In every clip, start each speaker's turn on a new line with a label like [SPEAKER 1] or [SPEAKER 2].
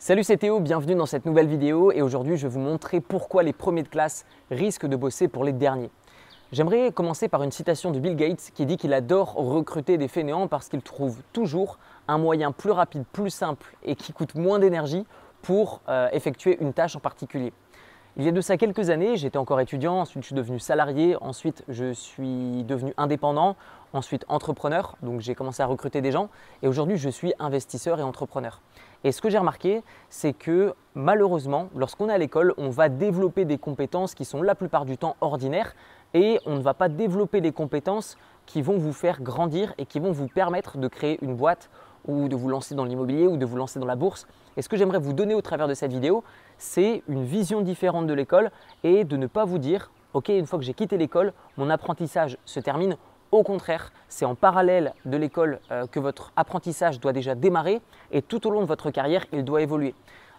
[SPEAKER 1] Salut c'est Théo, bienvenue dans cette nouvelle vidéo et aujourd'hui je vais vous montrer pourquoi les premiers de classe risquent de bosser pour les derniers. J'aimerais commencer par une citation de Bill Gates qui dit qu'il adore recruter des fainéants parce qu'il trouve toujours un moyen plus rapide, plus simple et qui coûte moins d'énergie pour euh, effectuer une tâche en particulier. Il y a de ça quelques années, j'étais encore étudiant, ensuite je suis devenu salarié, ensuite je suis devenu indépendant, ensuite entrepreneur, donc j'ai commencé à recruter des gens et aujourd'hui je suis investisseur et entrepreneur. Et ce que j'ai remarqué, c'est que malheureusement, lorsqu'on est à l'école, on va développer des compétences qui sont la plupart du temps ordinaires et on ne va pas développer des compétences qui vont vous faire grandir et qui vont vous permettre de créer une boîte ou de vous lancer dans l'immobilier ou de vous lancer dans la bourse. Et ce que j'aimerais vous donner au travers de cette vidéo, c'est une vision différente de l'école et de ne pas vous dire, ok, une fois que j'ai quitté l'école, mon apprentissage se termine. Au contraire, c'est en parallèle de l'école euh, que votre apprentissage doit déjà démarrer et tout au long de votre carrière, il doit évoluer.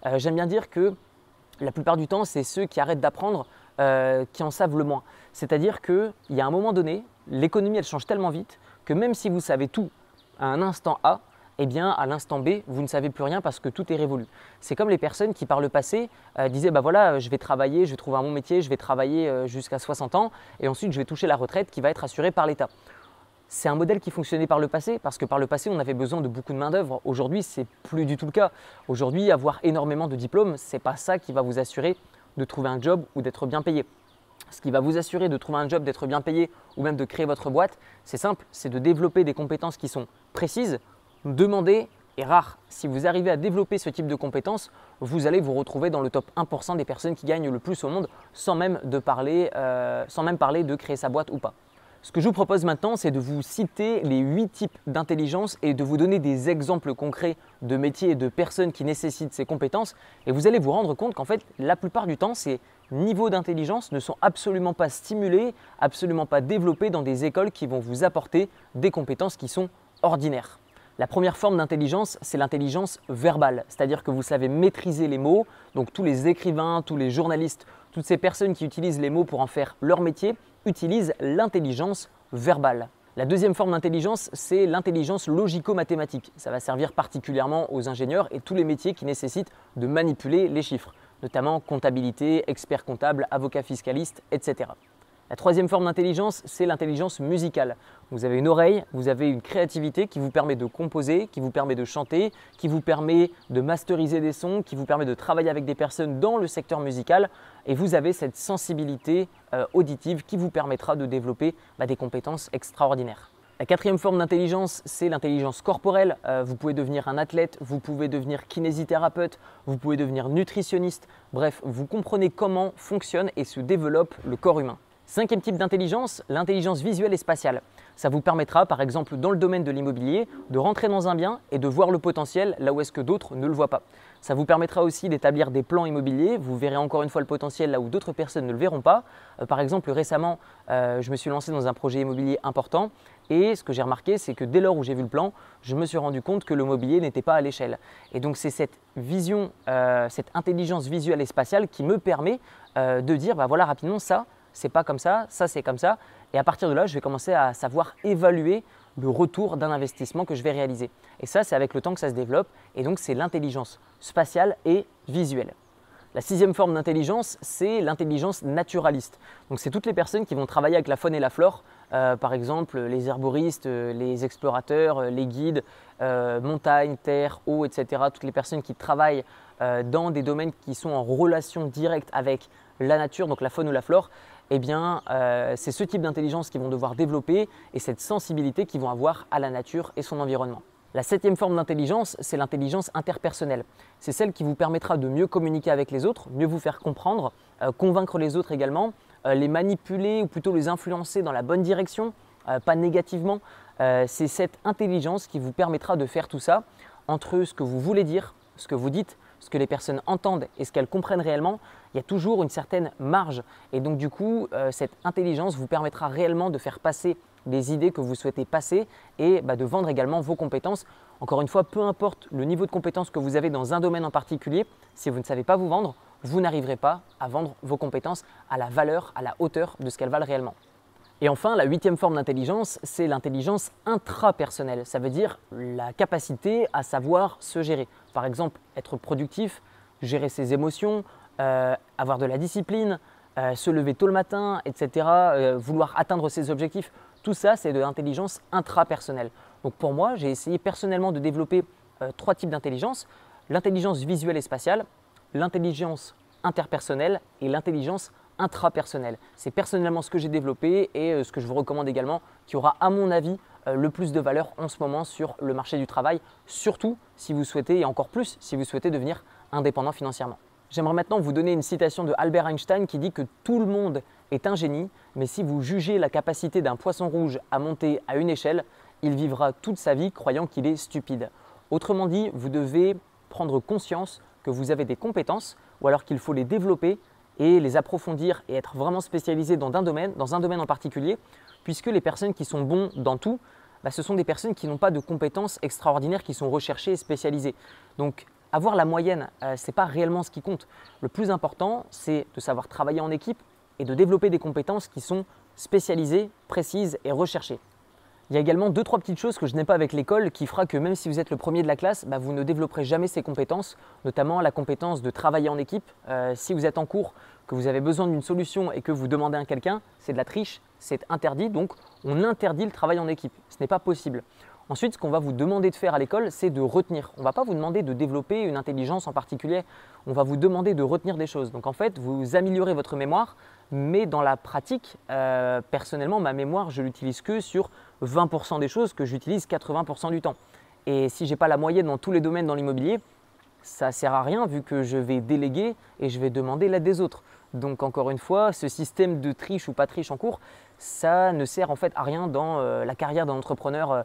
[SPEAKER 1] Euh, j'aime bien dire que la plupart du temps, c'est ceux qui arrêtent d'apprendre euh, qui en savent le moins. C'est-à-dire qu'il y a un moment donné, l'économie, elle change tellement vite que même si vous savez tout à un instant A, eh bien à l'instant B, vous ne savez plus rien parce que tout est révolu. C'est comme les personnes qui par le passé disaient bah voilà, je vais travailler, je vais trouver un bon métier, je vais travailler jusqu'à 60 ans et ensuite je vais toucher la retraite qui va être assurée par l'État. C'est un modèle qui fonctionnait par le passé, parce que par le passé, on avait besoin de beaucoup de main-d'œuvre. Aujourd'hui, c'est plus du tout le cas. Aujourd'hui, avoir énormément de diplômes, ce n'est pas ça qui va vous assurer de trouver un job ou d'être bien payé. Ce qui va vous assurer de trouver un job, d'être bien payé ou même de créer votre boîte, c'est simple, c'est de développer des compétences qui sont précises, demandées et rares. Si vous arrivez à développer ce type de compétences, vous allez vous retrouver dans le top 1% des personnes qui gagnent le plus au monde sans même, de parler, euh, sans même parler de créer sa boîte ou pas. Ce que je vous propose maintenant, c'est de vous citer les huit types d'intelligence et de vous donner des exemples concrets de métiers et de personnes qui nécessitent ces compétences. Et vous allez vous rendre compte qu'en fait, la plupart du temps, ces niveaux d'intelligence ne sont absolument pas stimulés, absolument pas développés dans des écoles qui vont vous apporter des compétences qui sont ordinaires. La première forme d'intelligence, c'est l'intelligence verbale, c'est-à-dire que vous savez maîtriser les mots. Donc tous les écrivains, tous les journalistes, toutes ces personnes qui utilisent les mots pour en faire leur métier, utilise l'intelligence verbale. La deuxième forme d'intelligence, c'est l'intelligence logico-mathématique. Ça va servir particulièrement aux ingénieurs et tous les métiers qui nécessitent de manipuler les chiffres, notamment comptabilité, expert comptable, avocat fiscaliste, etc. La troisième forme d'intelligence, c'est l'intelligence musicale. Vous avez une oreille, vous avez une créativité qui vous permet de composer, qui vous permet de chanter, qui vous permet de masteriser des sons, qui vous permet de travailler avec des personnes dans le secteur musical. Et vous avez cette sensibilité euh, auditive qui vous permettra de développer bah, des compétences extraordinaires. La quatrième forme d'intelligence, c'est l'intelligence corporelle. Euh, vous pouvez devenir un athlète, vous pouvez devenir kinésithérapeute, vous pouvez devenir nutritionniste. Bref, vous comprenez comment fonctionne et se développe le corps humain. Cinquième type d'intelligence, l'intelligence visuelle et spatiale. Ça vous permettra, par exemple, dans le domaine de l'immobilier, de rentrer dans un bien et de voir le potentiel là où est-ce que d'autres ne le voient pas. Ça vous permettra aussi d'établir des plans immobiliers. Vous verrez encore une fois le potentiel là où d'autres personnes ne le verront pas. Euh, par exemple, récemment, euh, je me suis lancé dans un projet immobilier important et ce que j'ai remarqué, c'est que dès lors où j'ai vu le plan, je me suis rendu compte que le mobilier n'était pas à l'échelle. Et donc c'est cette vision, euh, cette intelligence visuelle et spatiale qui me permet de dire, bah voilà rapidement ça, c'est pas comme ça, ça c'est comme ça. Et à partir de là, je vais commencer à savoir évaluer le retour d'un investissement que je vais réaliser. Et ça, c'est avec le temps que ça se développe. Et donc, c'est l'intelligence spatiale et visuelle. La sixième forme d'intelligence, c'est l'intelligence naturaliste. Donc, c'est toutes les personnes qui vont travailler avec la faune et la flore. Euh, par exemple, les herboristes, euh, les explorateurs, euh, les guides, montagne, terre, eau, etc. Toutes les personnes qui travaillent dans des domaines qui sont en relation directe avec la nature, donc la faune ou la flore, eh bien, euh, c'est ce type d'intelligence qu'ils vont devoir développer et cette sensibilité qu'ils vont avoir à la nature et son environnement. La septième forme d'intelligence, c'est l'intelligence interpersonnelle. C'est celle qui vous permettra de mieux communiquer avec les autres, mieux vous faire comprendre, euh, convaincre les autres également, euh, les manipuler ou plutôt les influencer dans la bonne direction, pas négativement. c'est cette intelligence qui vous permettra de faire tout ça entre ce que vous voulez dire, ce que vous dites, ce que les personnes entendent et ce qu'elles comprennent réellement, il y a toujours une certaine marge. Et donc du coup, euh, cette intelligence vous permettra réellement de faire passer des idées que vous souhaitez passer et bah, de vendre également vos compétences. Encore une fois, peu importe le niveau de compétence que vous avez dans un domaine en particulier, si vous ne savez pas vous vendre, vous n'arriverez pas à vendre vos compétences à la valeur, à la hauteur de ce qu'elles valent réellement. Et enfin, la huitième forme d'intelligence, c'est l'intelligence intrapersonnelle. Ça veut dire la capacité à savoir se gérer. Par exemple, être productif, gérer ses émotions, euh, avoir de la discipline, euh, se lever tôt le matin, etc., euh, vouloir atteindre ses objectifs. Tout ça, c'est de l'intelligence intrapersonnelle. Donc pour moi, j'ai essayé personnellement de développer trois types d'intelligence. L'intelligence visuelle et spatiale, l'intelligence interpersonnelle et l'intelligence intrapersonnelle. C'est personnellement ce que j'ai développé et ce que je vous recommande également, qui aura à mon avis le plus de valeur en ce moment sur le marché du travail, surtout si vous souhaitez, et encore plus si vous souhaitez devenir indépendant financièrement. J'aimerais maintenant vous donner une citation de Albert Einstein qui dit que tout le monde est un génie, mais si vous jugez la capacité d'un poisson rouge à monter à une échelle, il vivra toute sa vie croyant qu'il est stupide. Autrement dit, vous devez prendre conscience que vous avez des compétences ou alors qu'il faut les développer et les approfondir et être vraiment spécialisé dans un domaine, dans un domaine en particulier, puisque les personnes qui sont bons dans tout, bah, ce sont des personnes qui n'ont pas de compétences extraordinaires qui sont recherchées et spécialisées. Donc avoir la moyenne, euh, ce n'est pas réellement ce qui compte. Le plus important, c'est de savoir travailler en équipe et de développer des compétences qui sont spécialisées, précises et recherchées. Il y a également deux, trois petites choses que je n'ai pas avec l'école qui fera que même si vous êtes le premier de la classe, bah, vous ne développerez jamais ces compétences, notamment la compétence de travailler en équipe. Euh, si vous êtes en cours, que vous avez besoin d'une solution et que vous demandez à quelqu'un, c'est de la triche, c'est interdit, donc on interdit le travail en équipe. Ce n'est pas possible. Ensuite, ce qu'on va vous demander de faire à l'école, c'est de retenir. On ne va pas vous demander de développer une intelligence en particulier, on va vous demander de retenir des choses. Donc en fait, vous améliorez votre mémoire, mais dans la pratique, euh, personnellement, ma mémoire, je l'utilise que sur 20% des choses que j'utilise 80% du temps. Et si je n'ai pas la moyenne dans tous les domaines dans l'immobilier, ça sert à rien vu que je vais déléguer et je vais demander l'aide des autres. Donc encore une fois, ce système de triche ou pas triche en cours, ça ne sert en fait à rien dans euh, la carrière d'un entrepreneur euh,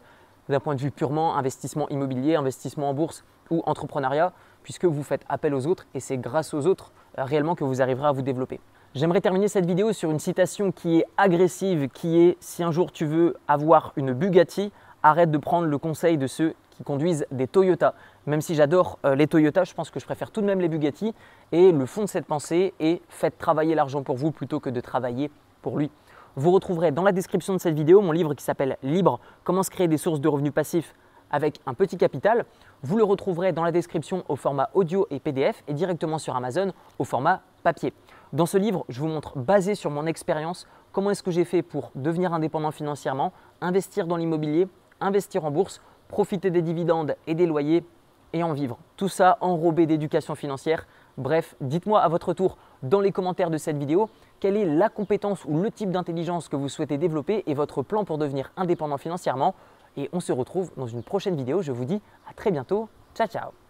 [SPEAKER 1] d'un point de vue purement investissement immobilier, investissement en bourse ou entrepreneuriat, puisque vous faites appel aux autres et c'est grâce aux autres réellement que vous arriverez à vous développer. J'aimerais terminer cette vidéo sur une citation qui est agressive, qui est si un jour tu veux avoir une Bugatti, arrête de prendre le conseil de ceux qui conduisent des Toyota. Même si j'adore euh, les Toyota, je pense que je préfère tout de même les Bugatti. Et le fond de cette pensée est faites travailler l'argent pour vous plutôt que de travailler pour lui. Vous retrouverez dans la description de cette vidéo mon livre qui s'appelle Libre, comment se créer des sources de revenus passifs avec un petit capital. Vous le retrouverez dans la description au format audio et PDF et directement sur Amazon au format papier. Dans ce livre, je vous montre, basé sur mon expérience, comment est-ce que j'ai fait pour devenir indépendant financièrement, investir dans l'immobilier, investir en bourse, profiter des dividendes et des loyers et en vivre. Tout ça enrobé d'éducation financière. Bref, dites-moi à votre tour dans les commentaires de cette vidéo quelle est la compétence ou le type d'intelligence que vous souhaitez développer et votre plan pour devenir indépendant financièrement. Et on se retrouve dans une prochaine vidéo. Je vous dis à très bientôt. Ciao ciao